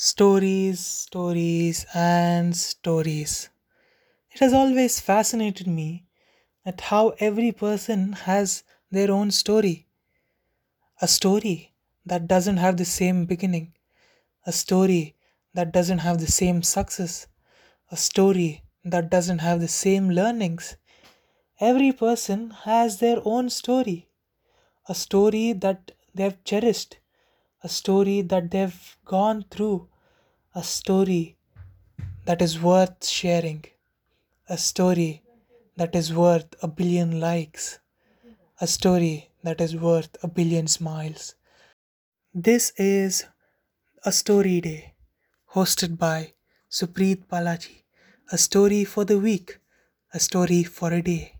Stories, stories, and stories. It has always fascinated me at how every person has their own story. A story that doesn't have the same beginning, a story that doesn't have the same success, a story that doesn't have the same learnings. Every person has their own story, a story that they've cherished, a story that they've gone through, a story that is worth sharing, a story that is worth a billion likes, a story that is worth a billion smiles. This is a story day hosted by Supreet Balaji, a story for the week, a story for a day.